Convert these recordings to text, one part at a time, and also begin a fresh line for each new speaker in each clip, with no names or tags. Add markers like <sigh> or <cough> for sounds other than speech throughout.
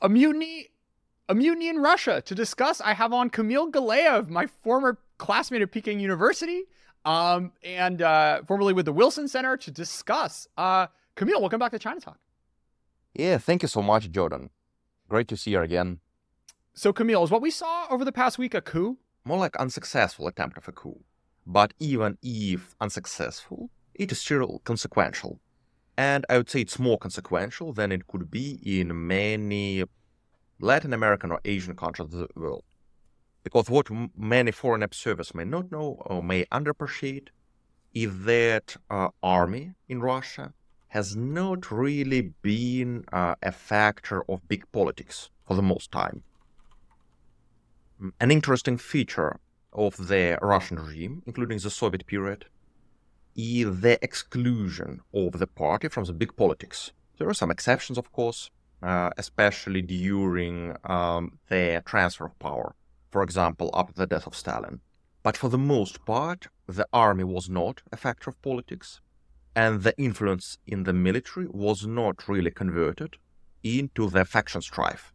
a mutiny, a mutiny in Russia to discuss. I have on Kamil Galeev, my former classmate at Peking University, um, and uh, formerly with the Wilson Center, to discuss. Uh, Kamil, welcome back to China Talk.
Yeah, thank you so much, Jordan. Great to see you again.
So, Camille, is what we saw over the past week a coup?
More like unsuccessful attempt of a coup. But even if unsuccessful, it is still consequential. And I would say it's more consequential than it could be in many Latin American or Asian countries of the world. Because what many foreign observers may not know or may underappreciate is that uh, army in Russia has not really been uh, a factor of big politics for the most time. An interesting feature of the Russian regime, including the Soviet period, the exclusion of the party from the big politics. There are some exceptions, of course, uh, especially during um, the transfer of power, for example, after the death of Stalin. But for the most part, the army was not a factor of politics, and the influence in the military was not really converted into the faction strife.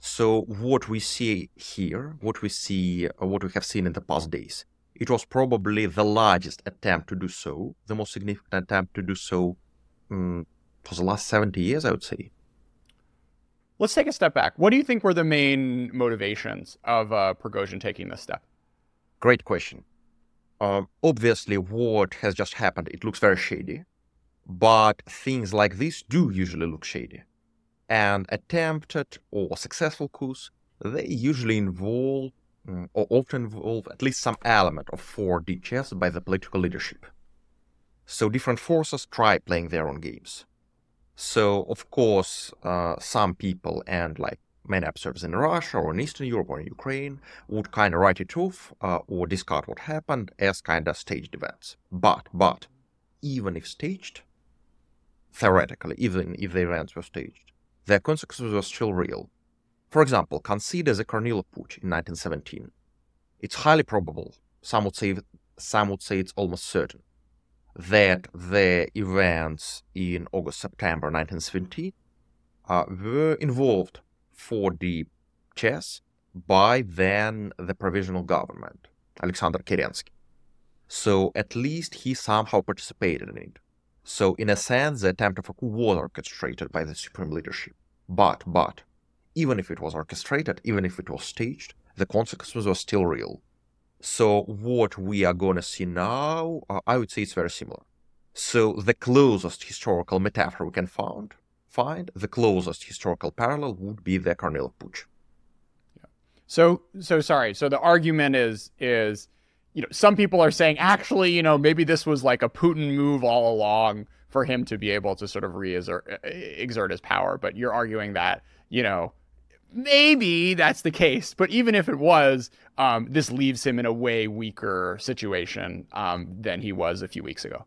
So what we see here, what we see, what we have seen in the past days, it was probably the largest attempt to do so, the most significant attempt to do so um, for the last 70 years, I would say.
Let's take a step back. What do you think were the main motivations of uh, Prigozhin taking this step?
Great question. Uh, obviously, what has just happened, it looks very shady, but things like this do usually look shady and attempted or successful coups, they usually involve mm, or often involve at least some element of 4D chess by the political leadership. So different forces try playing their own games. So of course, uh, some people and like many observers in Russia or in Eastern Europe or in Ukraine would kind of write it off uh, or discard what happened as kind of staged events. But but even if staged, theoretically, even if the events were staged, their consequences were still real. For example, consider the Kornilov Putsch in 1917. It's highly probable, some would say, some would say it's almost certain, that the events in August-September 1917 uh, were involved 4D chess by then the provisional government, Alexander Kerensky. So at least he somehow participated in it. So, in a sense, the attempt of a coup was orchestrated by the supreme leadership. But, but, even if it was orchestrated, even if it was staged, the consequences were still real. So, what we are going to see now, uh, I would say it's very similar. So, the closest historical metaphor we can find, find the closest historical parallel would be the Kornilov Putsch.
Yeah. So, so sorry. So the argument is is you know, some people are saying actually, you know, maybe this was like a Putin move all along for him to be able to sort of re-exert exert his power. But you're arguing that, you know, maybe that's the case. But even if it was, um, this leaves him in a way weaker situation um, than he was a few weeks ago.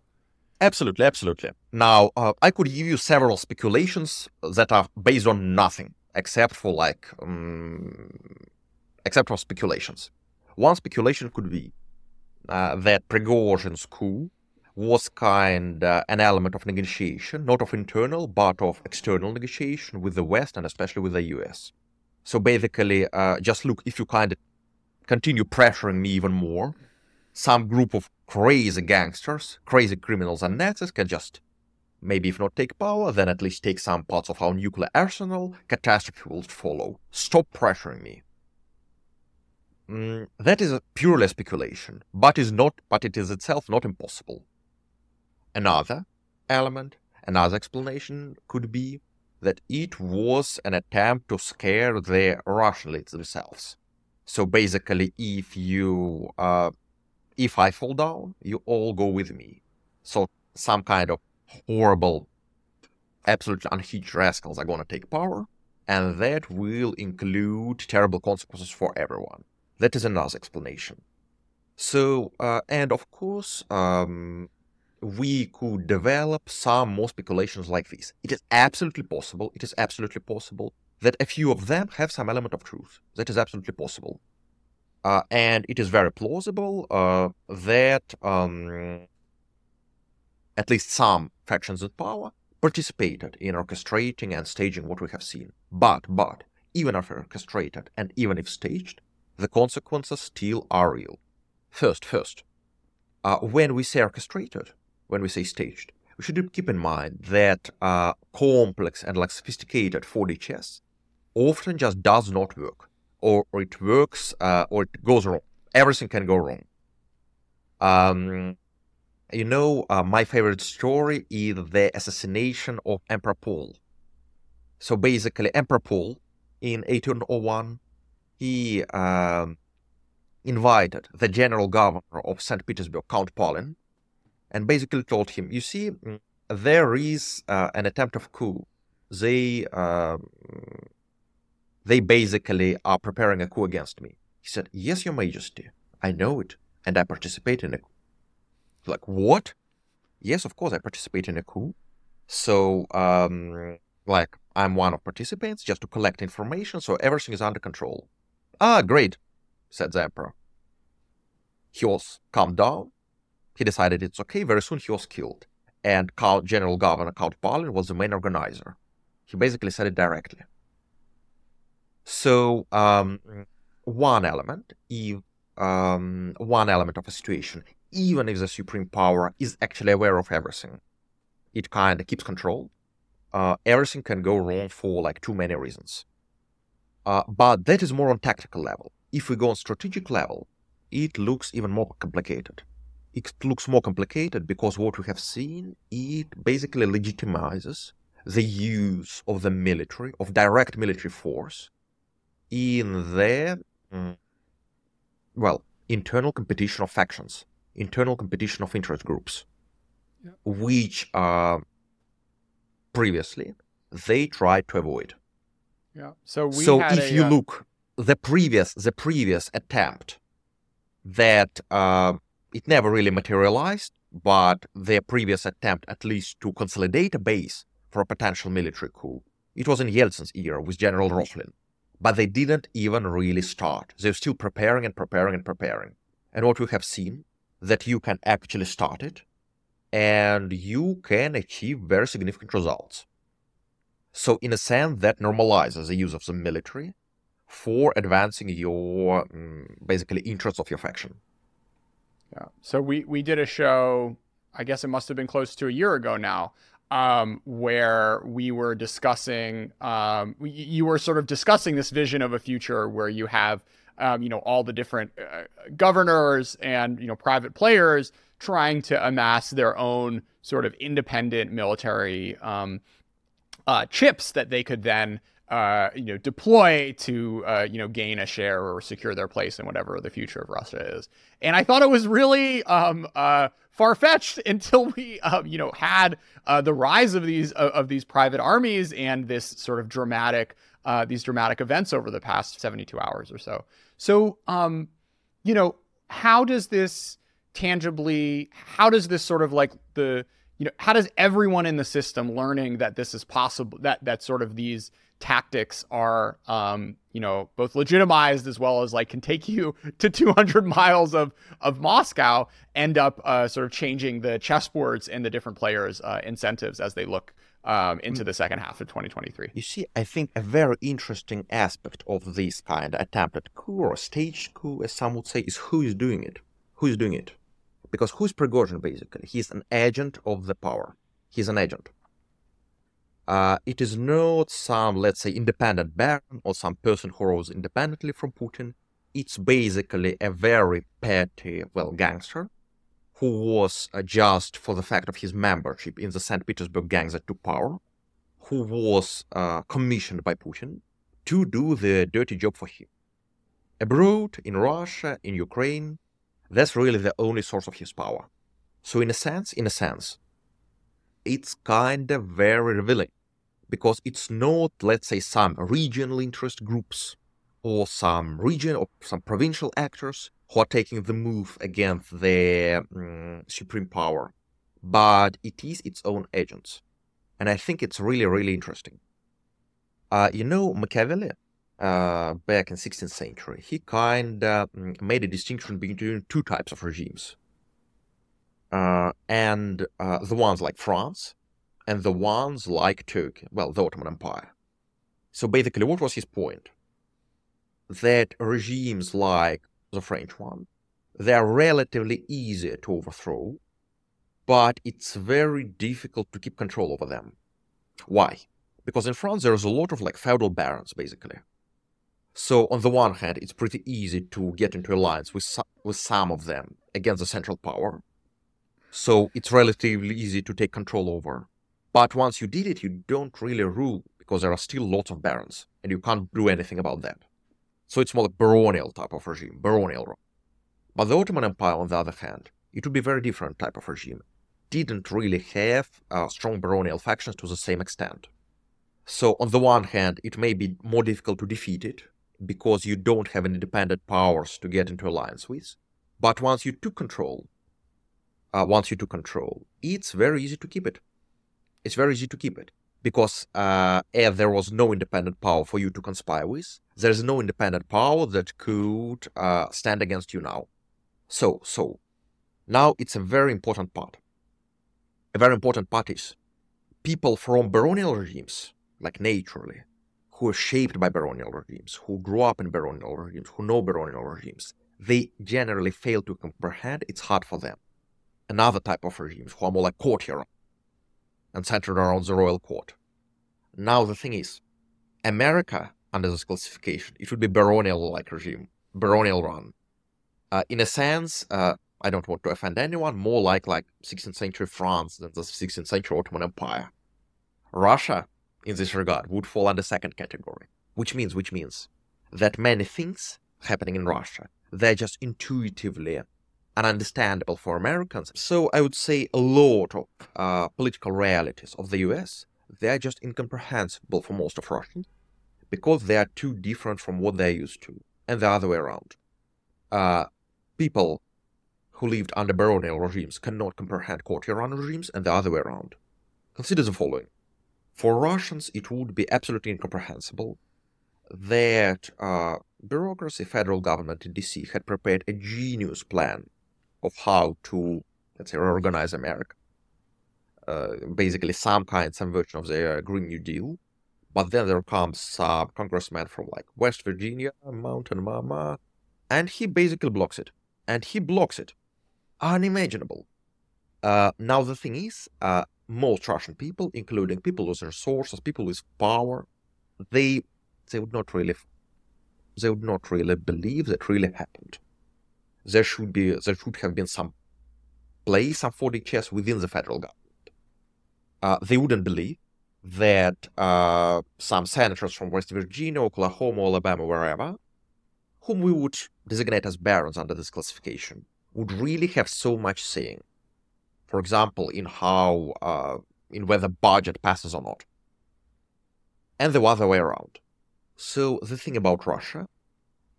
Absolutely, absolutely. Now, uh, I could give you several speculations that are based on nothing except for like, um, except for speculations. One speculation could be uh, that Prigozhin's coup was kind of an element of negotiation, not of internal, but of external negotiation with the West and especially with the US. So basically, uh, just look, if you kind of continue pressuring me even more, some group of crazy gangsters, crazy criminals and Nazis can just, maybe if not take power, then at least take some parts of our nuclear arsenal, catastrophe will follow. Stop pressuring me. Mm, that is a purely speculation, but is not, but it is itself not impossible. Another element, another explanation could be that it was an attempt to scare the Russians themselves. So basically, if you, uh, if I fall down, you all go with me. So some kind of horrible, absolutely unhinged rascals are going to take power, and that will include terrible consequences for everyone. That is another explanation. So, uh, and of course, um, we could develop some more speculations like this. It is absolutely possible, it is absolutely possible that a few of them have some element of truth. That is absolutely possible. Uh, and it is very plausible uh, that um, at least some factions in power participated in orchestrating and staging what we have seen. But, but, even if orchestrated and even if staged, the consequences still are real. First, first, uh, when we say orchestrated, when we say staged, we should keep in mind that uh, complex and like sophisticated 4D chess often just does not work, or, or it works, uh, or it goes wrong. Everything can go wrong. Um, you know, uh, my favorite story is the assassination of Emperor Paul. So basically, Emperor Paul in 1801, he um, invited the general governor of St. Petersburg, Count Pahlen, and basically told him, You see, mm, there is uh, an attempt of coup. They, uh, they basically are preparing a coup against me. He said, Yes, Your Majesty, I know it, and I participate in a coup. Like, what? Yes, of course, I participate in a coup. So, um, like, I'm one of participants just to collect information, so everything is under control. Ah, great, said the emperor. He was calmed down. He decided it's okay. Very soon he was killed. And Count, General Governor Count Pahlen was the main organizer. He basically said it directly. So, um, one element, um, one element of a situation even if the supreme power is actually aware of everything. It kind of keeps control. Uh, everything can go wrong for like too many reasons. Uh, but that is more on tactical level. If we go on strategic level, it looks even more complicated. It looks more complicated because what we have seen, it basically legitimizes the use of the military, of direct military force, in the, mm, well, internal competition of factions internal competition of interest groups, yeah. which uh, previously they tried to avoid.
Yeah. So we
so if
a,
you
uh...
look the previous the previous attempt that uh, it never really materialized, but their previous attempt at least to consolidate a base for a potential military coup. It was in Yeltsin's era with General Rokhlin. But they didn't even really start. They're still preparing and preparing and preparing. And what we have seen that you can actually start it and you can achieve very significant results. So, in a sense, that normalizes the use of the military for advancing your um, basically interests of your faction.
Yeah. So we we did a show. I guess it must have been close to a year ago now, um, where we were discussing. Um, you were sort of discussing this vision of a future where you have um, you know, all the different uh, governors and, you know, private players trying to amass their own sort of independent military um, uh, chips that they could then, uh, you know, deploy to, uh, you know, gain a share or secure their place in whatever the future of Russia is. And I thought it was really um, uh, far fetched <laughs> until we, uh, you know, had the rise of these of these private armies and this sort of dramatic uh, these dramatic events over the past 72 hours or so. So, um, you know, how does this tangibly, how does this sort of like the, you know, how does everyone in the system learning that this is possible, that, that sort of these tactics are, um, you know, both legitimized as well as like can take you <laughs> to 200 miles of, of Moscow, end up uh, sort of changing the chessboards and the different players' uh, incentives as they look um, into mm. the second half of 2023.
You see, I think a very interesting aspect of this kind of attempted coup or staged coup, as some would say, is who is doing it. Who is doing it? Because who's Prigozhin, basically? He's an agent of the power. He's an agent. Uh, it is not some, let's say, independent baron or some person who rose independently from Putin. It's basically a very petty, well, gangster who was uh, just for the fact of his membership in the St. Petersburg gangs that took power, who was uh, commissioned by Putin to do the dirty job for him. Abroad, in Russia, in Ukraine, that's really the only source of his power. So, in a sense, in a sense, it's kind of very revealing because it's not, let's say, some regional interest groups or some region or some provincial actors who are taking the move against the um, supreme power, but it is its own agents. And I think it's really, really interesting. Uh, you know, Machiavelli, uh, back in 16th century, he kind of mm, made a distinction between two types of regimes. Uh, and uh, the ones like France and the ones like Turkey, well, the Ottoman Empire. So basically, what was his point? That regimes like the French one, they are relatively easy to overthrow, but it's very difficult to keep control over them. Why? Because in France, there's a lot of like feudal barons, basically. So on the one hand, it's pretty easy to get into alliance with some, with some of them against the central power. So it's relatively easy to take control over. But once you did it, you don't really rule because there are still lots of barons, and you can't do anything about that. So it's more like baronial type of regime, baronial. But the Ottoman Empire, on the other hand, it would be a very different type of regime. Didn't really have uh, strong baronial factions to the same extent. So on the one hand, it may be more difficult to defeat it because you don't have independent powers to get into alliance with. But once you took control, uh, once you to control, it's very easy to keep it it's very easy to keep it because uh, there was no independent power for you to conspire with, there's no independent power that could uh, stand against you now. So, so now it's a very important part. A very important part is people from baronial regimes, like naturally, who are shaped by baronial regimes, who grew up in baronial regimes, who know baronial regimes, they generally fail to comprehend. It's hard for them. Another type of regimes who are more like courtier and centered around the royal court. Now, the thing is, America, under this classification, it would be baronial like regime, baronial run. Uh, in a sense, uh, I don't want to offend anyone, more like like 16th century France than the 16th century Ottoman Empire. Russia, in this regard, would fall under second category, which means which means that many things happening in Russia, they're just intuitively ununderstandable for Americans. So I would say a lot of uh, political realities of the US, they're just incomprehensible for most of Russians because they are too different from what they're used to, and the other way around. Uh, people who lived under baronial regimes cannot comprehend courtier-run regimes, and the other way around. Consider the following. For Russians, it would be absolutely incomprehensible that uh, bureaucracy, federal government in DC had prepared a genius plan of how to, let's say, reorganize America. Uh, basically, some kind, some version of the uh, Green New Deal. But then there comes some congressman from like West Virginia, Mountain Mama, and he basically blocks it. And he blocks it. Unimaginable. Uh, now, the thing is, uh, most Russian people, including people with resources, people with power, they they would not really they would not really believe that really happened there should be there should have been some play, some 4D chess within the federal government. Uh, they wouldn't believe that uh, some senators from West Virginia, Oklahoma, Alabama, wherever, whom we would designate as barons under this classification, would really have so much saying. For example, in how, uh, in whether budget passes or not, and the other way around. So the thing about Russia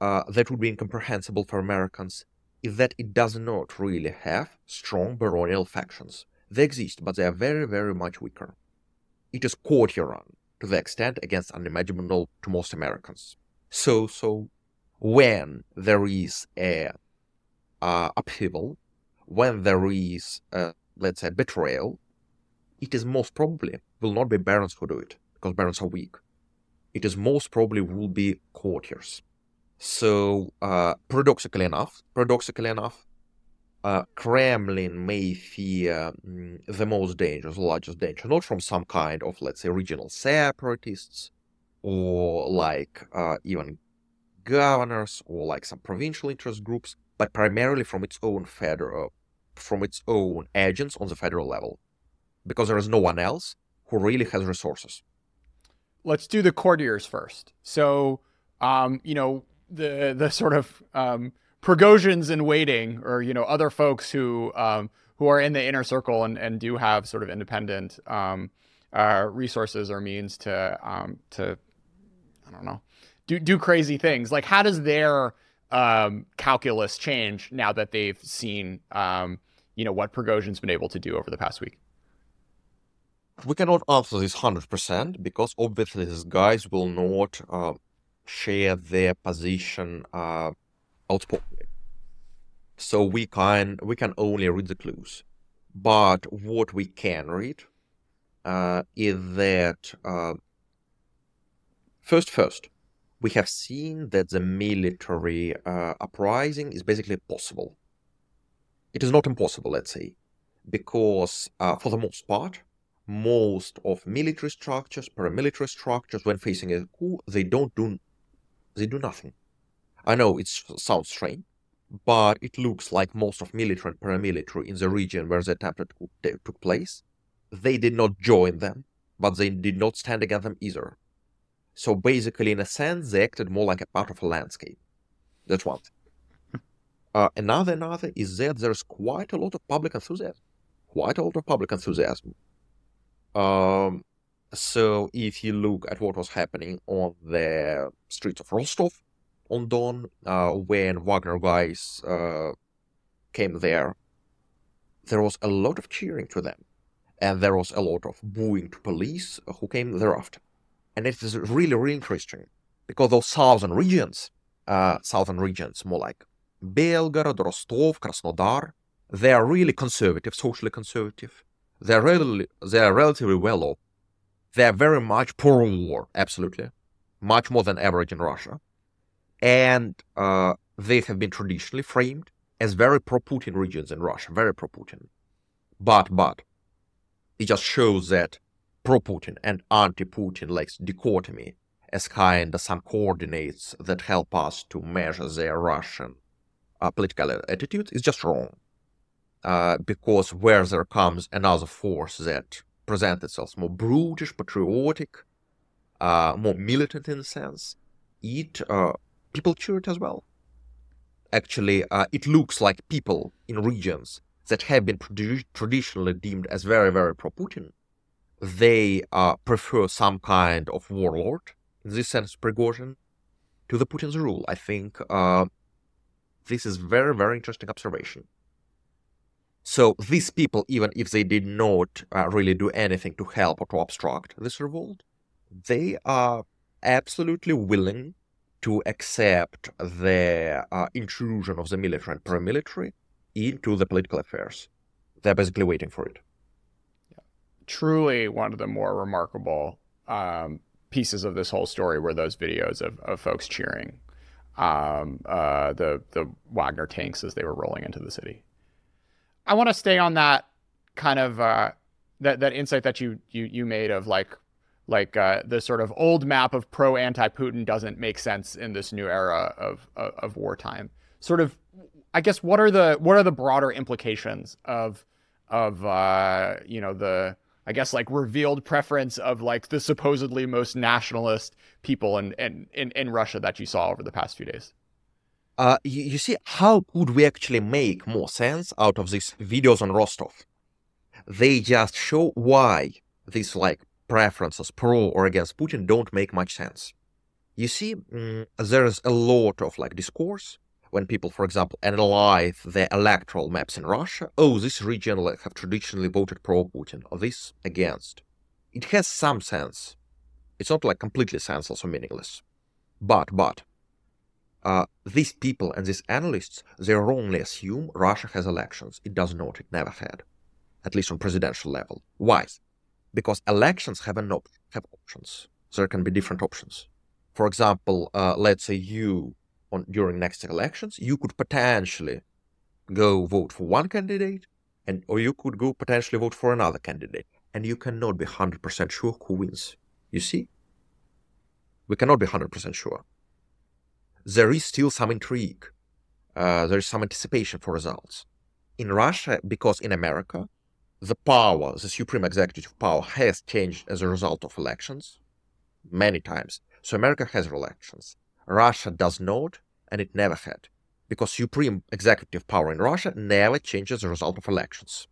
uh, that would be incomprehensible for Americans is that it does not really have strong baronial factions. They exist, but they are very, very much weaker. It is courtier-run to the extent against unimaginable to most Americans. So, so when there is a uh, upheaval, when there is, a, let's say, betrayal, it is most probably will not be barons who do it because barons are weak. It is most probably will be courtiers. So, uh, paradoxically enough, paradoxically enough, uh, Kremlin may fear mm, the most danger, the largest danger, not from some kind of, let's say, regional separatists, or like uh, even governors, or like some provincial interest groups, but primarily from its own federal, from its own agents on the federal level, because there is no one else who really has resources.
Let's do the courtiers first. So, um, you know, the the sort of um, Prigozhins in waiting, or you know, other folks who um, who are in the inner circle and, and do have sort of independent um, uh, resources or means to um, to I don't know do do crazy things. Like, how does their um, calculus change now that they've seen um, you know what Prigozhin's been able to do over the past week?
We cannot answer this hundred percent because obviously these guys will not uh, share their position uh. So we can we can only read the clues, but what we can read uh, is that uh, first, first, we have seen that the military uh, uprising is basically possible. It is not impossible, let's say, because uh, for the most part, most of military structures, paramilitary structures, when facing a coup, they don't do, they do nothing. I know it sounds strange, but it looks like most of military and paramilitary in the region where the attempted took place, they did not join them, but they did not stand against them either. So basically, in a sense, they acted more like a part of a landscape. That's one thing. Uh, another, another is that there's quite a lot of public enthusiasm. Quite a lot of public enthusiasm. Um, so if you look at what was happening on the streets of Rostov on Don, uh, when Wagner guys uh, came there, there was a lot of cheering to them, and there was a lot of booing to police who came thereafter. And it is really, really interesting because those southern regions, uh, southern regions, more like Belgorod, Rostov, Krasnodar, they are really conservative, socially conservative. They're really, they're relatively well off. They're very much pro-war, absolutely, much more than average in Russia, and uh, they have been traditionally framed as very pro-Putin regions in Russia, very pro-Putin. But but it just shows that pro-Putin and anti-Putin like dichotomy as kind of some coordinates that help us to measure their Russian uh, political attitudes is just wrong. Uh, because where there comes another force that presents itself more brutish, patriotic, uh, more militant in a sense, it uh, people cheer it as well. Actually, uh, it looks like people in regions that have been traditionally deemed as very, very pro-Putin, they uh, prefer some kind of warlord, in this sense, Prigozhin, to the Putin's rule. I think this is very, very interesting observation. So these people, even if they did not uh, really do anything to help or to obstruct this revolt, they are absolutely willing to accept the uh, intrusion of the military and paramilitary into the political affairs. They're basically waiting for it.
Yeah. Truly, one of the more remarkable um, pieces of this whole story were those videos of, of folks cheering um, uh, the the Wagner tanks as they were rolling into the city. I want to stay on that kind of uh, that that insight that you you you made of like like uh, the sort of old map of pro anti Putin doesn't make sense in this new era of, of, of wartime. Sort of, I guess what are the what are the broader implications of of uh, you know the I guess like revealed preference of like the supposedly most nationalist people in in in, in Russia that you saw over the past few days.
Uh, you, you see, how could we actually make more sense out of these videos on Rostov? They just show why these like preferences, pro or against Putin, don't make much sense. You see, mm, there's a lot of like discourse when people, for example, analyze the electoral maps in Russia. Oh, this region like, have traditionally voted pro-Putin, or this against. It has some sense. It's not like completely senseless or meaningless. But, but, uh, these people and these analysts, they wrongly assume Russia has elections. It does not. It never had, at least on presidential level. Why? Because elections have an op- have options. There can be different options. For example, uh, let's say you on during next elections, you could potentially go vote for one candidate, and or you could go potentially vote for another candidate, and you cannot be hundred percent sure who wins. You see, we cannot be hundred percent sure there is still some intrigue. Uh, there is some anticipation for results. In Russia, because in America, the power, the supreme executive power, has changed as a result of elections many times. So America has elections. Russia does not, and it never had, because supreme executive power in Russia never changes as a result of elections.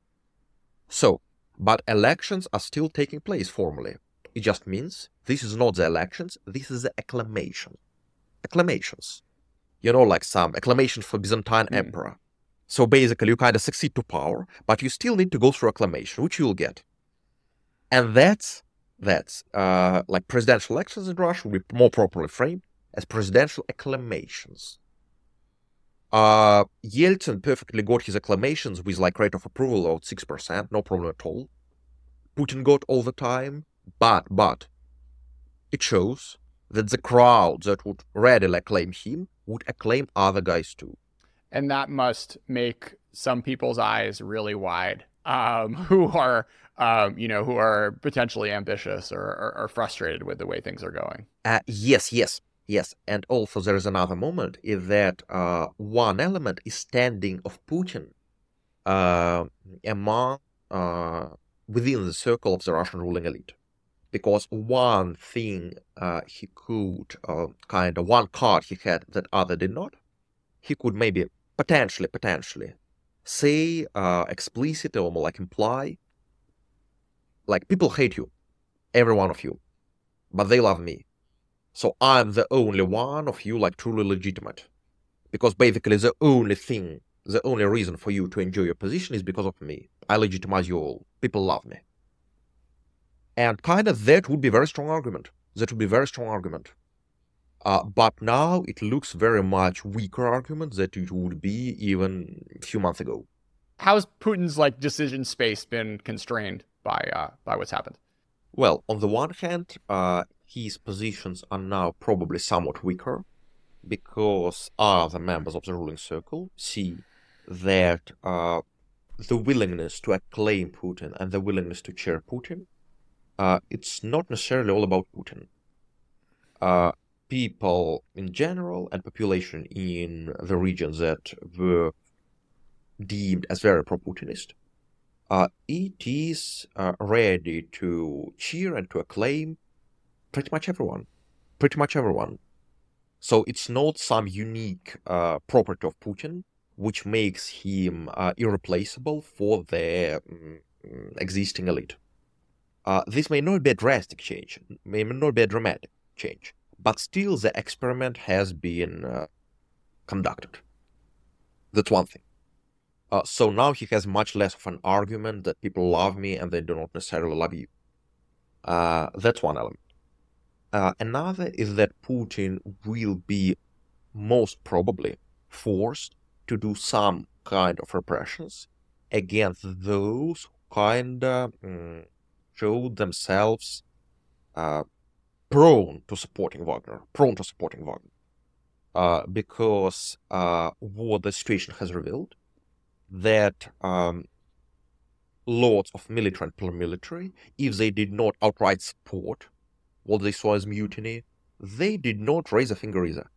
So, but elections are still taking place formally. It just means this is not the elections, this is the acclamation acclamations. You know, like some acclamation for Byzantine mm. emperor. So basically, you kind of succeed to power, but you still need to go through acclamation, which you'll get. And that's that's uh, like presidential elections in Russia will be more properly framed as presidential acclamations. Uh, Yeltsin perfectly got his acclamations with like rate of approval of six percent, no problem at all. Putin got all the time, but but it shows that the crowd that would readily acclaim him would acclaim other guys too.
And that must make some people's eyes really wide, um, <laughs> who are, um, you know, who are potentially ambitious or, or, or, frustrated with the way things are going.
Uh, yes, yes, yes. And also there is another moment is that uh, one element is standing of Putin uh, among uh, within the circle of the Russian ruling elite because one thing uh, he could uh, kind of one card he had that other did not. He could maybe potentially potentially say uh, explicitly or like imply like people hate you every one of you but they love me. So i'm the only one of you like truly legitimate. Because basically the only thing the only reason for you to enjoy your position is because of me. I legitimize you all. People love me and kind of that would be a very strong argument. That would be a very strong argument. Uh, but now it looks very much weaker argument that it would be even a few months ago.
How's Putin's like decision space been constrained by uh, by what's happened?
Well, on the one hand, uh, his positions are now probably somewhat weaker because other members of the ruling circle see that uh, the willingness to acclaim Putin and the willingness to cheer Putin uh, it's not necessarily all about Putin. Uh, people in general and population in the regions that were deemed as very pro-Putinist, uh, it is uh, ready to cheer and to acclaim pretty much everyone. Pretty much everyone. So it's not some unique uh, property of Putin which makes him uh, irreplaceable for the um, existing elite. Uh, this may not be a drastic change, may not be a dramatic change, but still the experiment has been uh, conducted. That's one thing. Uh, so now he has much less of an argument that people love me and they do not necessarily love you. Uh, that's one element. Uh, another is that Putin will be most probably forced to do some kind of repressions against those kind of mm, showed themselves uh, prone to supporting Wagner, prone to supporting Wagner, uh, because uh, what the situation has revealed that um, lots of military and paramilitary, if they did not outright support what they saw as mutiny, they did not raise a finger either.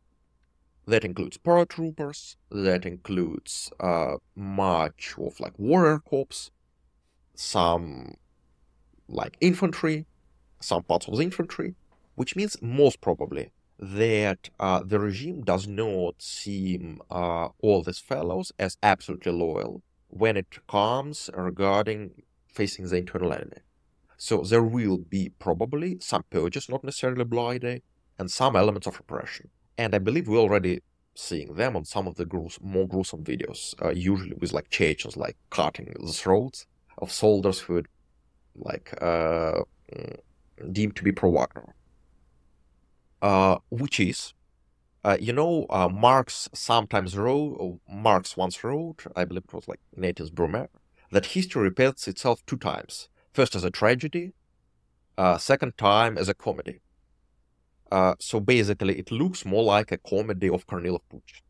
That includes paratroopers, that includes uh, much of like warrior corps, some like infantry, some parts of the infantry, which means most probably that uh, the regime does not see uh, all these fellows as absolutely loyal when it comes regarding facing the internal enemy. So there will be probably some purges, not necessarily bloody, and some elements of repression. And I believe we're already seeing them on some of the grues- more gruesome videos, uh, usually with like Chechens, like cutting the throats of soldiers who had like uh, deemed to be pro-Wagner, uh, which is, uh, you know, uh, Marx sometimes wrote, or Marx once wrote, I believe it was like Eighteenth Brumaire, that history repeats itself two times. First as a tragedy, uh, second time as a comedy. Uh, so basically, it looks more like a comedy of Kornilov Putsch.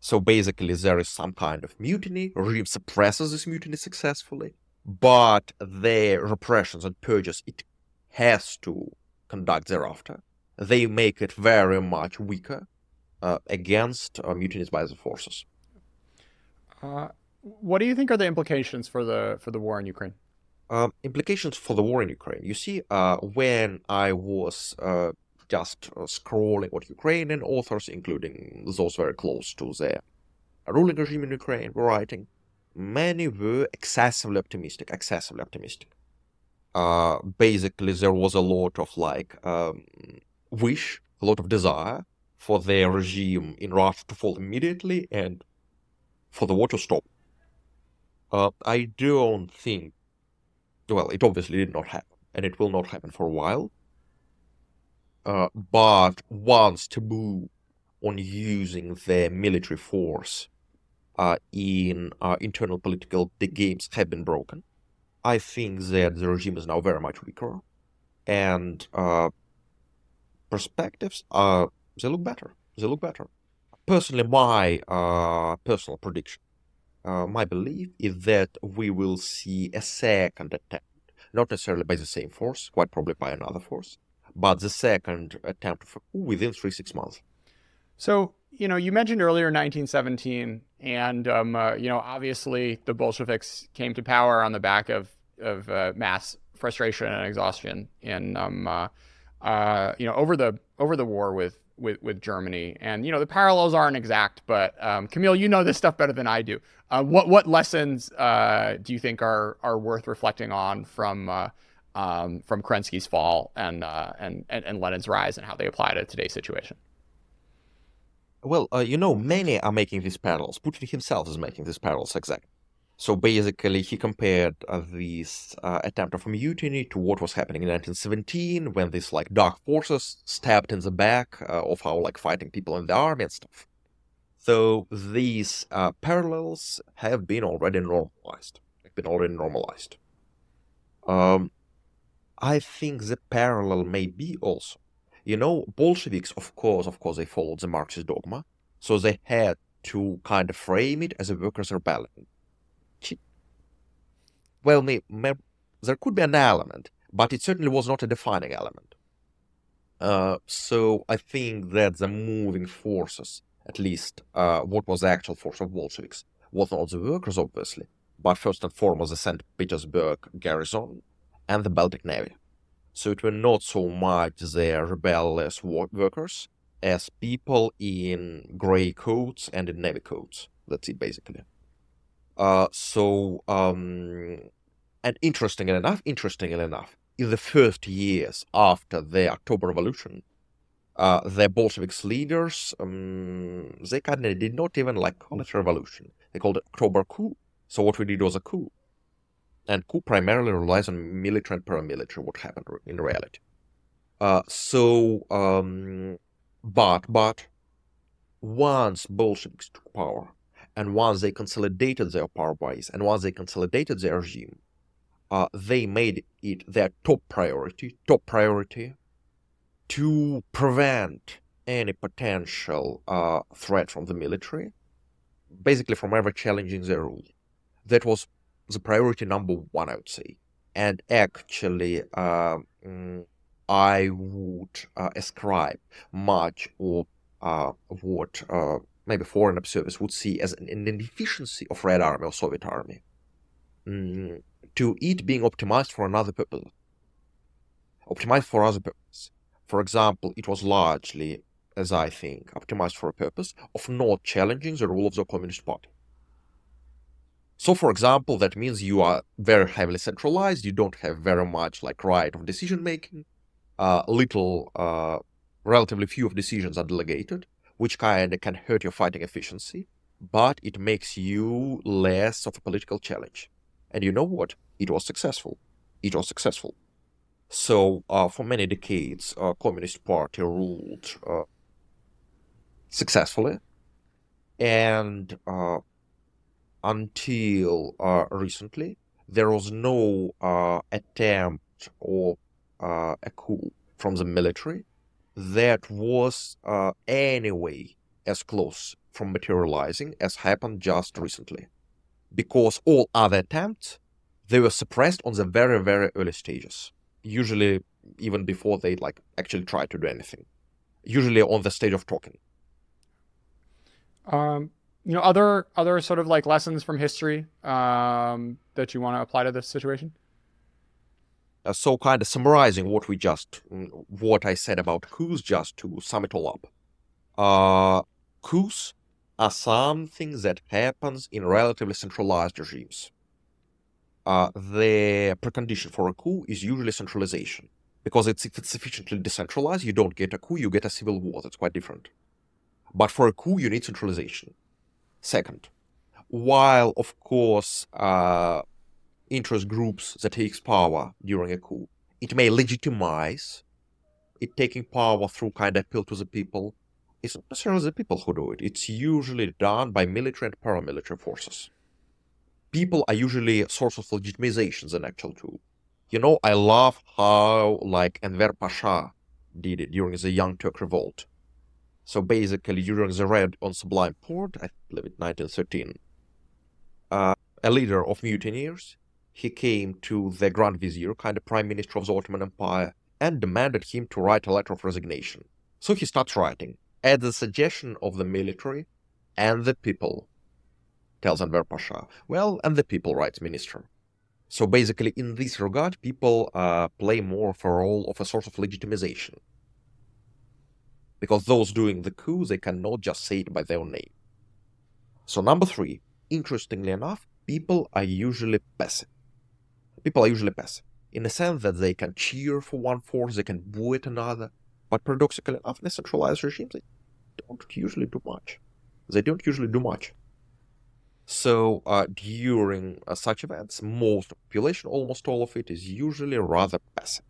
So basically, there is some kind of mutiny. Regime suppresses this mutiny successfully but the repressions and purges it has to conduct thereafter, they make it very much weaker uh, against uh, mutinies by the forces.
Uh, what do you think are the implications for the for the war in Ukraine?
Um, implications for the war in Ukraine. You see, uh, when I was uh, just uh, scrolling what Ukrainian authors, including those very close to the ruling regime in Ukraine, were writing, many were excessively optimistic, excessively optimistic. Uh, basically, there was a lot of like um, wish, a lot of desire for the regime in Russia to fall immediately and for the war to stop. Uh, I don't think, well, it obviously did not happen, and it will not happen for a while. Uh, but once to on using their military force in uh, internal political the games have been broken. I think that the regime is now very much weaker, and uh, perspectives are they look better. They look better. Personally, my uh, personal prediction, uh, my belief is that we will see a second attempt, not necessarily by the same force, quite probably by another force, but the second attempt within three six months.
So you know, you mentioned earlier 1917, and um, uh, you know, obviously the Bolsheviks came to power on the back of of uh, mass frustration and exhaustion in um, uh, uh, you know over the over the war with with with Germany. And you know, the parallels aren't exact, but um, Kamil, you know this stuff better than I do. Uh, what what lessons uh, do you think are are worth reflecting on from um, from Kerensky's fall and, and and and Lenin's rise and how they apply to today's situation?
Well, uh, you know, many are making these parallels. Putin himself is making these parallels exactly. So basically, he compared uh, this uh, attempt of mutiny to what was happening in 1917 when these like dark forces stabbed in the back uh, of our like fighting people in the army and stuff. So these uh, parallels have been already normalized. Have been already normalized. Um, I think the parallel may be also you know, Bolsheviks, of course, of course, they followed the Marxist dogma, so they had to kind of frame it as a workers' rebellion. Well, may, may, there could be an element, but it certainly was not a defining element. Uh, so I think that the moving forces, at least uh, what was the actual force of Bolsheviks, was not the workers, obviously, but first and foremost the St. Petersburg garrison and the Baltic Navy. So it were not so much the rebellious workers as people in gray coats and in navy coats. That's it, basically. Uh, so, um, and interestingly enough, interestingly enough, in the first years after the October Revolution, uh, the Bolsheviks leaders, um, they kind of did not even like call it revolution. They called it October coup. So what we did was a coup and coup primarily relies on military and paramilitary, what happened in reality. Uh, so, um, but, but, once Bolsheviks took power, and once they consolidated their power base, and once they consolidated their regime, uh, they made it their top priority, top priority, to prevent any potential uh, threat from the military, basically from ever challenging their rule. That was the priority number one, I would say. And actually, uh, I would uh, ascribe much of uh, what uh, maybe foreign observers would see as an, inefficiency of Red Army or Soviet Army mm, to it being optimized for another purpose. Optimized for other purpose. For example, it was largely, as I think, optimized for a purpose of not challenging the rule of the Communist Party. So, for example, that means you are very heavily centralized. You don't have very much like right of decision making. Uh, little, uh, relatively few of decisions are delegated, which kind of can hurt your fighting efficiency, but it makes you less of a political challenge. And you know what? It was successful. It was successful. So, uh, for many decades, uh, Communist Party ruled uh, successfully, and uh, until uh, recently, there was no uh, attempt or uh, a coup from the military that was uh, anyway as close from materializing as happened just recently. Because all other attempts, they were suppressed on the very, very early stages. Usually even before they like actually tried to do anything. Usually on the stage of talking.
Um, you know other other sort of like lessons from history um, that you want to apply to this situation?
Uh, so kind of summarizing what we just mm, what i said about coups just to sum it all up. Uh, coups are something that happens in relatively centralized regimes. Uh, the precondition for a coup is usually centralization. Because it's, if it's sufficiently decentralized you don't get a coup you get a civil war. That's quite different. But for a coup you need centralization Second, while of course uh, interest groups that takes power during a coup, it may legitimize it taking power through kind of appeal to the people. It's not necessarily the people who do it. It's usually done by military and paramilitary forces. people are usually a source of legitimization than actual tool. You know, I love how like Enver Pasha did it during the Young Turk Revolt. So basically, during the raid on Sublime Porte, I believe it 1913, uh, a leader of mutineers, he came to the Grand Vizier, kind of prime minister of the Ottoman Empire, and demanded him to write a letter of resignation. So he starts writing, at the suggestion of the military and the people, tells Enver Pasha. Well, and the people, writes minister. So basically, in this regard, people uh, play more of a role of a source of legitimization. Because those doing the coup, they cannot just say it by their name. So number three, interestingly enough, people are usually passive. People are usually passive in the sense that they can cheer for one force, they can boo at another, but paradoxically enough, in centralized regime, they don't usually do much. They don't usually do much. So uh, during uh, such events, most population, almost all of it, is usually rather passive.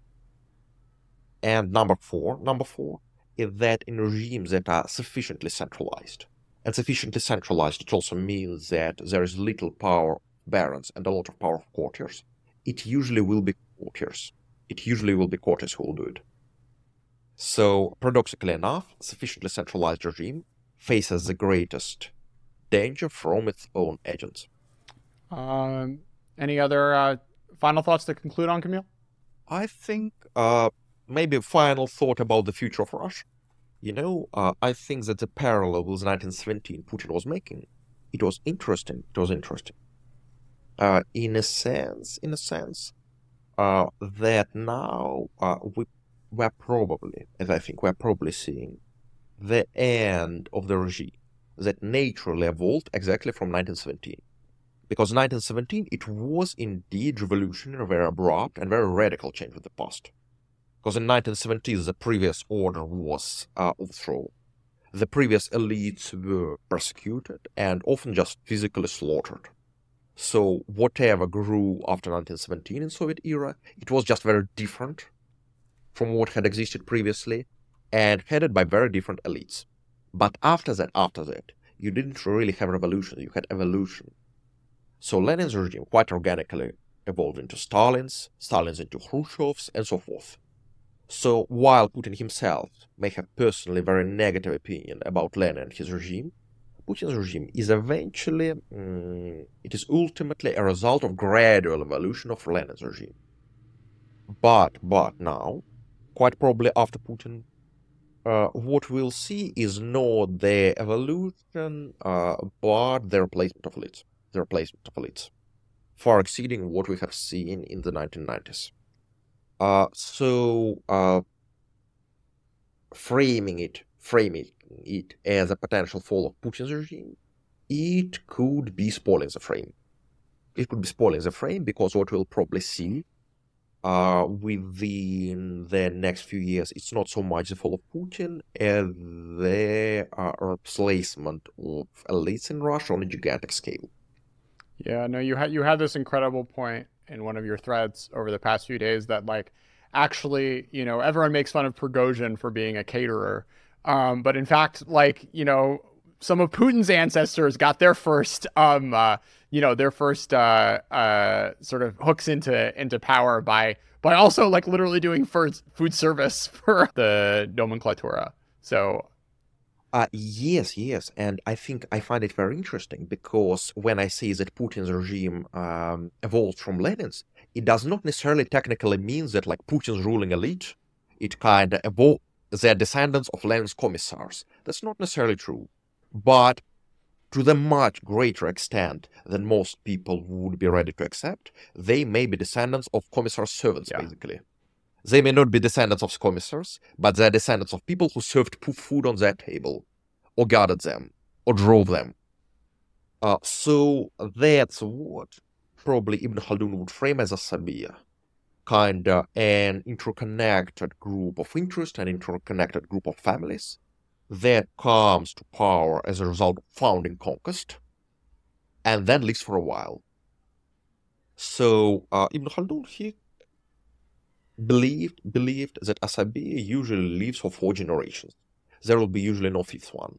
And number four, number four, is that in regimes that are sufficiently centralized, and sufficiently centralized, it also means that there is little power barons and a lot of power of courtiers. It usually will be courtiers. It usually will be courtiers who will do it. So, paradoxically enough, sufficiently centralized regime faces the greatest danger from its own agents.
Um, any other uh, final thoughts to conclude on, Kamil?
I think uh, maybe a final thought about the future of Russia. You know, uh, I think that the parallel with 1917 Putin was making, it was interesting. It was interesting. Uh, in a sense, in a sense, uh, that now uh, we we're probably, as I think, we're probably seeing the end of the regime that naturally evolved exactly from 1917. Because 1917, it was indeed revolutionary, very abrupt, and very radical change with the past. Because in 1917, the previous order was uh, overthrown. The previous elites were persecuted and often just physically slaughtered. So whatever grew after 1917 in Soviet era, it was just very different from what had existed previously and headed by very different elites. But after that, after that, you didn't really have revolution, you had evolution. So Lenin's regime quite organically evolved into Stalin's, Stalin's into Khrushchev's, and so forth. So while Putin himself may have personally very negative opinion about Lenin and his regime, Putin's regime is eventually, mm, it is ultimately a result of gradual evolution of Lenin's regime. But, but now, quite probably after Putin, uh, what we'll see is not the evolution, uh, but the replacement of elites. The replacement of elites, far exceeding what we have seen in the 1990s. Uh, so, uh, framing it, framing it as a potential fall of Putin's regime, it could be spoiling the frame. It could be spoiling the frame because what we'll probably see uh, within the next few years, it's not so much the fall of Putin as the uh, replacement of elites in Russia on a gigantic scale.
Yeah, no, you had you had this incredible point in one of your threads over the past few days that like actually, you know, everyone makes fun of Prigozhin for being a caterer, um, but in fact, like you know, some of Putin's ancestors got their first, um, uh, you know, their first uh, uh, sort of hooks into into power by by also like literally doing first food service <laughs> for the nomenklatura. So.
Uh, yes, yes, and I think I find it very interesting because when I say that Putin's regime um, evolved from Lenin's, it does not necessarily technically mean that like Putin's ruling elite, it kind of evolved. They're descendants of Lenin's commissars. That's not necessarily true but to the much greater extent than most people would be ready to accept, they may be descendants of commissar servants, yeah. basically. They may not be descendants of commissars, but they're descendants of people who served food on their table, or guarded them, or drove them. Uh, so that's what probably Ibn Khaldun would frame as a asabiya, kind of an interconnected group of interest and interconnected group of families that comes to power as a result of founding conquest and then lives for a while. So uh, Ibn Khaldun he believed believed that Asabi usually lives for four generations. There will be usually no fifth one,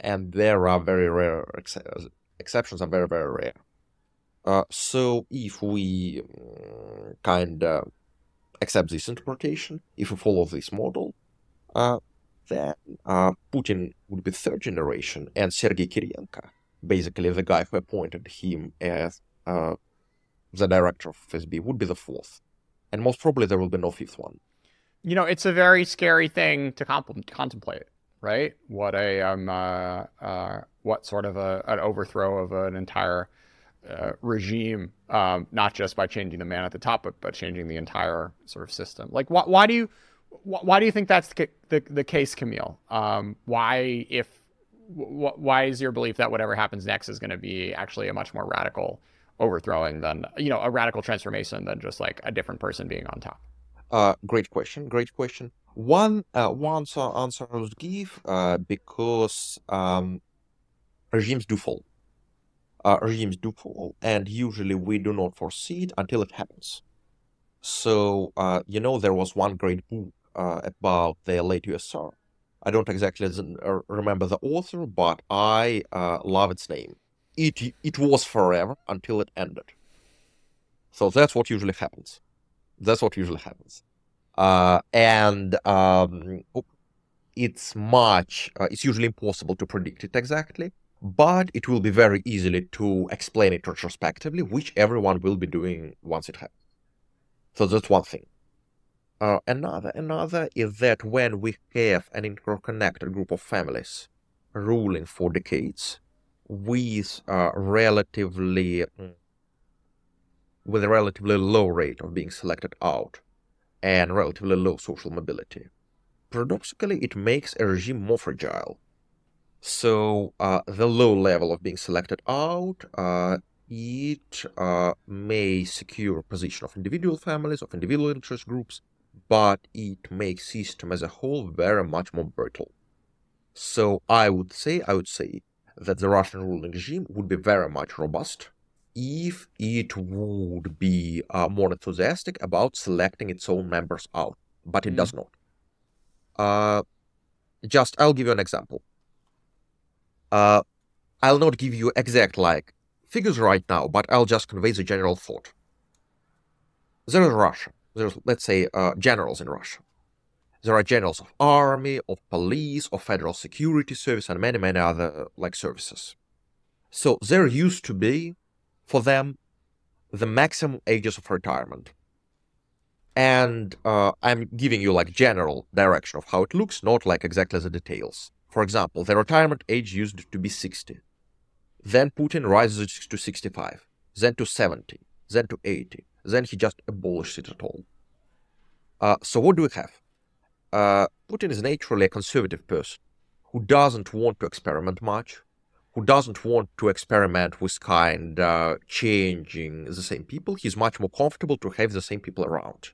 and there are very rare ex- exceptions are very very rare. Uh, so if we um, kind of accept this interpretation, if we follow this model, uh, then uh, Putin would be third generation, and Sergei Kirienko, basically the guy who appointed him as uh, the director of FSB, would be the fourth, and most probably there will be no fifth one.
You know, it's a very scary thing to comp- contemplate, right? What a um, uh, uh, what sort of a, an overthrow of an entire uh, regime, um, not just by changing the man at the top, but but changing the entire sort of system. Like, wh- why do you wh- why do you think that's the the, the case, Kamil? Um, why, if wh- why is your belief that whatever happens next is going to be actually a much more radical overthrowing than you know a radical transformation than just like a different person being on top?
Uh, great question. Great question. One uh, one answer I would give uh, because um, regimes do fall uh, regimes do fall, and usually we do not foresee it until it happens. So, uh, you know, there was one great book uh, about the late USSR. I don't exactly remember the author, but I love its name. It it was forever until it ended. So that's what usually happens. That's what usually happens. Uh, and um, it's much. it's usually impossible to predict it exactly but it will be very easily to explain it retrospectively, which everyone will be doing once it happens. So that's one thing. Uh, another, another is that when we have an interconnected group of families ruling for decades with a relatively mm, with a relatively low rate of being selected out and relatively low social mobility, paradoxically, it makes a regime more fragile so uh, the low level of being selected out, uh, it uh, may secure position of individual families, of individual interest groups, but it makes system as a whole very much more brittle. So I would say, I would say that the Russian ruling regime would be very much robust if it would be uh, more enthusiastic about selecting its own members out, but it mm. does not. Uh, just, I'll give you an example. Uh, I'll not give you exact like figures right now, but I'll just convey the general thought. There is Russia. There's, let's say, uh, generals in Russia. There are generals of army, of police, of federal security service, and many, many other like services. So there used to be, for them, the maximum ages of retirement. And uh, I'm giving you like general direction of how it looks, not like exactly the details. For example, the retirement age used to be 60. Then Putin rises to 65, then to 70, then to 80. Then he just abolished it at all. Uh, so what do we have? Uh, Putin is naturally a conservative person who doesn't want to experiment much, who doesn't want to experiment with kind uh, changing the same people. He's much more comfortable to have the same people around.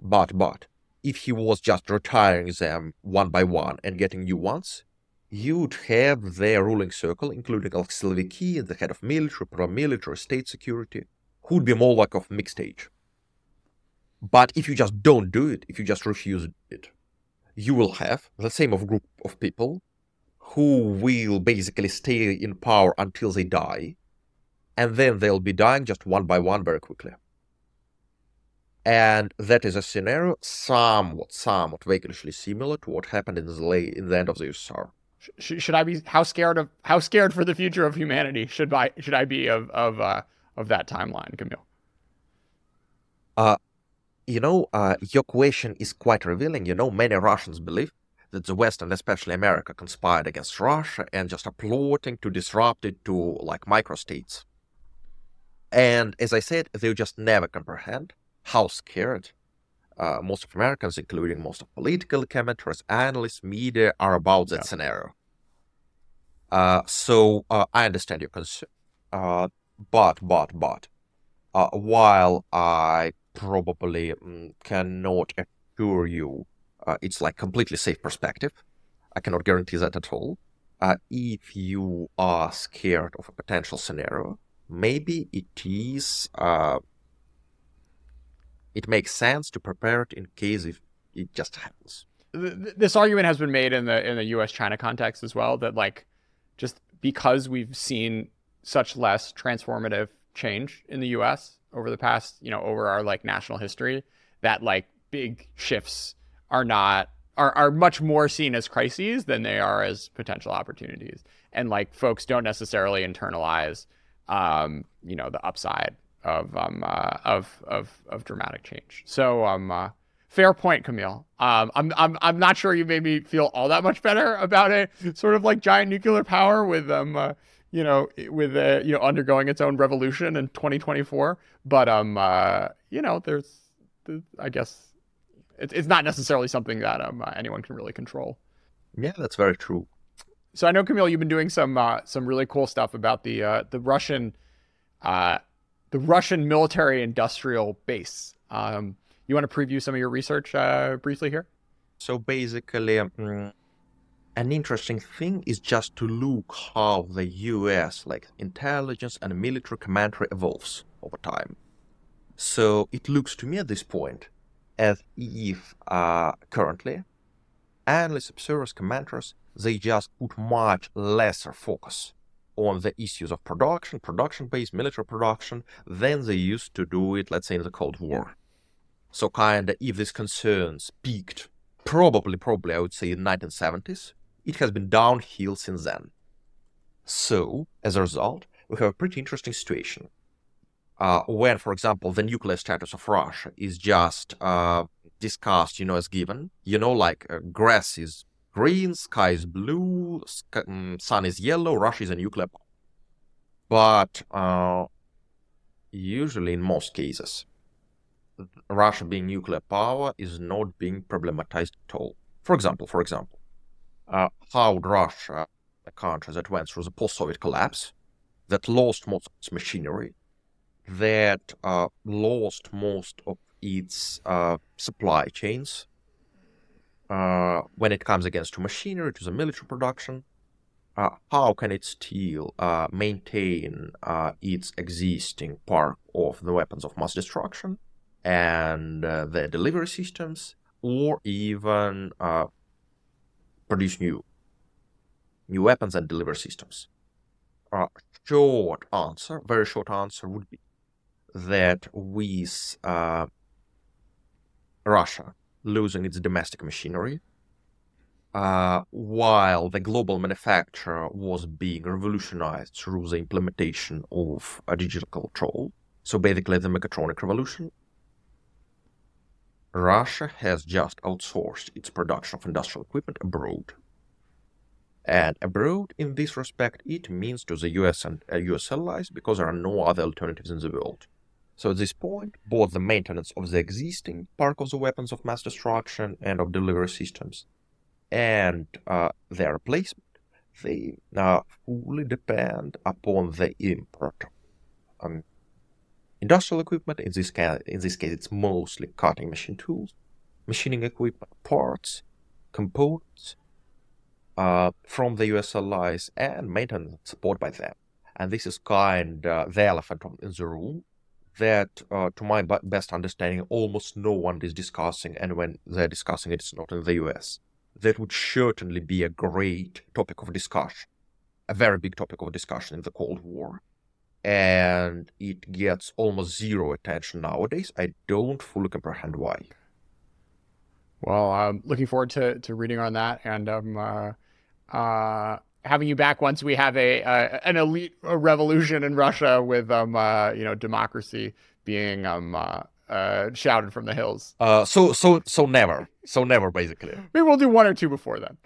But but if he was just retiring them one by one and getting new ones, you'd have their ruling circle, including Siloviki, the head of military, paramilitary, state security, who'd be more like of mixed age. But if you just don't do it, if you just refuse it, you will have the same of group of people who will basically stay in power until they die, and then they'll be dying just one by one very quickly. And that is a scenario somewhat, somewhat vaguely similar to what happened in the, late, in the end of the USSR.
Should, should I be how scared of how scared for the future of humanity should I should I be of of uh, of that timeline, Kamil?
Uh, you know, uh, your question is quite revealing. You know, many Russians believe that the West and especially America conspired against Russia and just are plotting to disrupt it to like microstates. And as I said, they just never comprehend how scared uh, most of Americans, including most of political commentators, analysts, media, are about that yeah. scenario. Uh, so uh, I understand your concern, uh, but but but uh, while I probably um, cannot assure you uh, it's like completely safe perspective, I cannot guarantee that at all. if you are scared of a potential scenario, maybe it is it makes sense to prepare it in case if it just happens.
This argument has been made in the in the U.S. China context as well that like just because we've seen such less transformative change in the U.S. over the past, you know, over our like national history. That like big shifts are not are are much more seen as crises than they are as potential opportunities, and like folks don't necessarily internalize, um, you know, the upside of um uh, of of of dramatic change. So um. Uh, fair point, Kamil. Um, I'm I'm I'm not sure you made me feel all that much better about it. Sort of like giant nuclear power with um, uh, you know, with uh, you know undergoing its own revolution in 2024. But um, uh, you know, there's, there's I guess it's it's not necessarily something that um uh, anyone can really control.
Yeah, that's very true.
So I know Kamil, you've been doing some uh, some really cool stuff about the uh, the Russian uh, the Russian military industrial base. Um, you want to preview some of your research uh, briefly here?
So basically, um, an interesting thing is just to look how the US, like intelligence and military commentary, evolves over time. So it looks to me at this point as if uh, currently analysts, observers, commenters, they just put much lesser focus on the issues of production, production-based military production, than they used to do it, let's say, in the Cold War. So kind of if these concerns peaked, probably, probably I would say in 1970s, it has been downhill since then. So as a result, we have a pretty interesting situation. Uh, when, for example, the nuclear status of Russia is just uh, discussed, you know, as given, you know, like uh, grass is green, sky is blue, sky, um, sun is yellow, Russia is a nuclear power. But uh, usually, in most cases, Russia being nuclear power is not being problematized at all. For example, for example, how Russia, a country that went through the post-Soviet collapse, that lost most of its machinery, that uh, lost most of its uh, supply chains uh, when it comes against to machinery, to the military production, uh, how can it still uh, maintain its existing park of the weapons of mass destruction? and uh, the delivery systems, or even uh, produce new new weapons and deliver systems. A short answer, very short answer, would be that with uh, Russia losing its domestic machinery, uh, while the global manufacture was being revolutionized through the implementation of a digital control, so basically the mechatronic revolution, Russia has just outsourced its production of industrial equipment abroad. And abroad, in this respect, it means to the US and uh, US allies because there are no other alternatives in the world. So at this point, both the maintenance of the existing park of the weapons of mass destruction and of delivery systems and uh, their replacement, they now fully depend upon the import um, Industrial equipment, in this, case, in this case, it's mostly cutting machine tools, machining equipment, parts, components uh, from the US allies, and maintenance support by them. And this is kind of the elephant in the room that, uh, to my best understanding, almost no one is discussing, and when they're discussing it, it's not in the US. That would certainly be a great topic of discussion, a very big topic of discussion in the Cold War and it gets almost zero attention nowadays. I don't fully comprehend why.
Well, I'm looking forward to, to reading on that and um, uh, uh, having you back once we have a uh, an elite revolution in Russia with um, uh, you know democracy being um, uh, uh, shouted from the hills.
so so so never, so never basically.
Maybe we'll do one or two before then.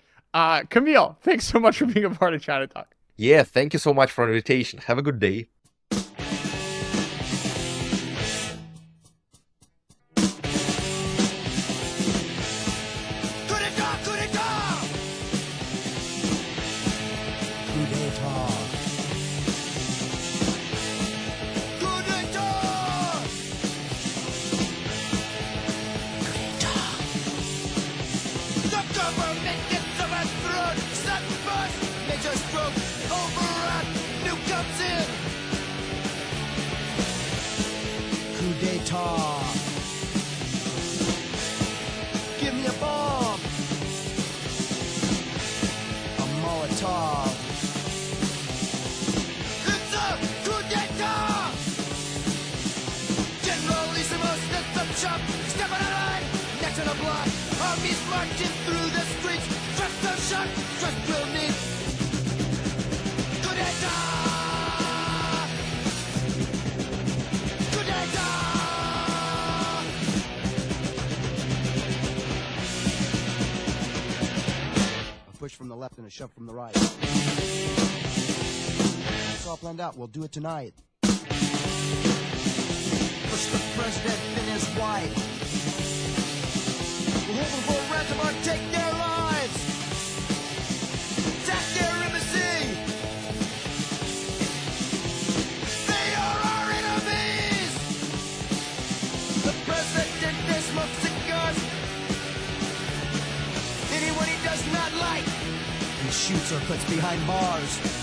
Kamil, thanks so much for being a part of China Talk.
Yeah, thank you so much for the invitation. Have a good day.
guitar. Give me a bomb. A Molotov. It's a coup d'état. Generalissimo sets up shop, step on
a line, next on a block. Armies marching through the streets, dressed so shock, dressed brilliant. Left and a shove from the right. It's all planned out. We'll do it tonight.
Push the president and his wife. We're hoping for ransom or take
Puts behind bars.